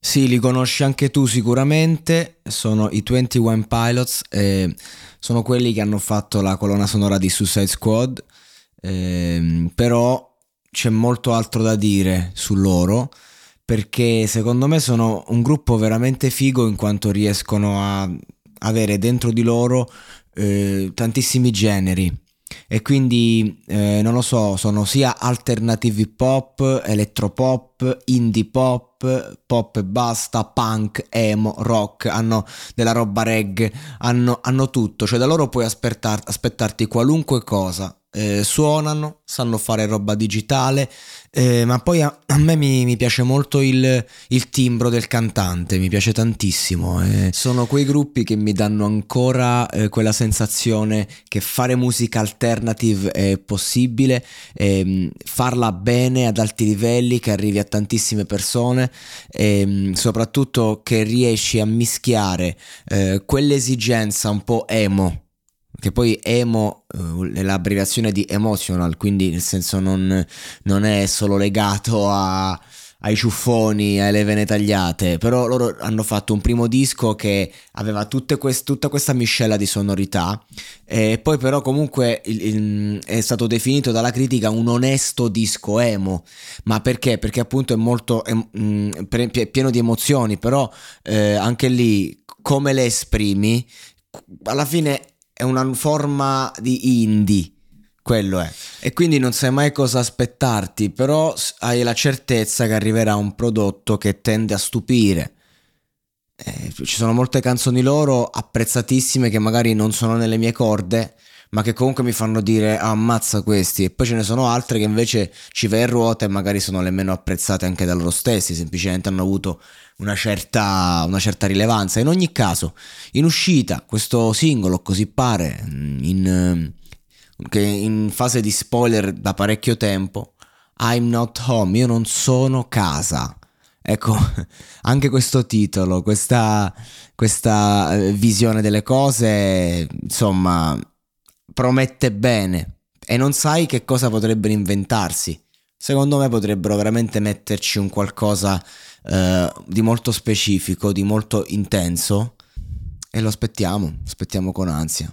Sì, li conosci anche tu sicuramente, sono i 21 Pilots, eh, sono quelli che hanno fatto la colonna sonora di Suicide Squad, eh, però c'è molto altro da dire su loro, perché secondo me sono un gruppo veramente figo in quanto riescono a avere dentro di loro eh, tantissimi generi e quindi eh, non lo so, sono sia alternative hip hop, elettropop, indie pop, pop e basta, punk, emo, rock, hanno della roba reggae, hanno, hanno tutto, cioè da loro puoi aspettar- aspettarti qualunque cosa eh, suonano, sanno fare roba digitale, eh, ma poi a, a me mi, mi, piace molto il, il, timbro del cantante, mi piace tantissimo. Eh, sono quei gruppi che mi danno ancora eh, quella sensazione che fare musica alternative è possibile, ehm, farla bene ad alti livelli, che arrivi a tantissime persone, ehm, soprattutto che riesci a mischiare eh, quell'esigenza un po' emo che poi emo uh, è l'abbreviazione di emotional, quindi nel senso non, non è solo legato a, ai ciuffoni, alle vene tagliate, però loro hanno fatto un primo disco che aveva quest, tutta questa miscela di sonorità. E poi però comunque il, il, è stato definito dalla critica un onesto disco emo, ma perché? Perché appunto è molto è, mh, mm, pieno di emozioni, però eh, anche lì come le esprimi alla fine è una forma di indie, quello è. E quindi non sai mai cosa aspettarti, però hai la certezza che arriverà un prodotto che tende a stupire. Eh, ci sono molte canzoni loro apprezzatissime che magari non sono nelle mie corde, ma che comunque mi fanno dire ammazza questi e poi ce ne sono altre che invece ci vai a ruota e magari sono le meno apprezzate anche da loro stessi, semplicemente hanno avuto una certa, una certa rilevanza. In ogni caso, in uscita questo singolo, così pare, in, che in fase di spoiler da parecchio tempo, I'm not home, io non sono casa. Ecco, anche questo titolo, questa, questa eh, visione delle cose, insomma, promette bene e non sai che cosa potrebbero inventarsi. Secondo me potrebbero veramente metterci un qualcosa eh, di molto specifico, di molto intenso e lo aspettiamo, aspettiamo con ansia.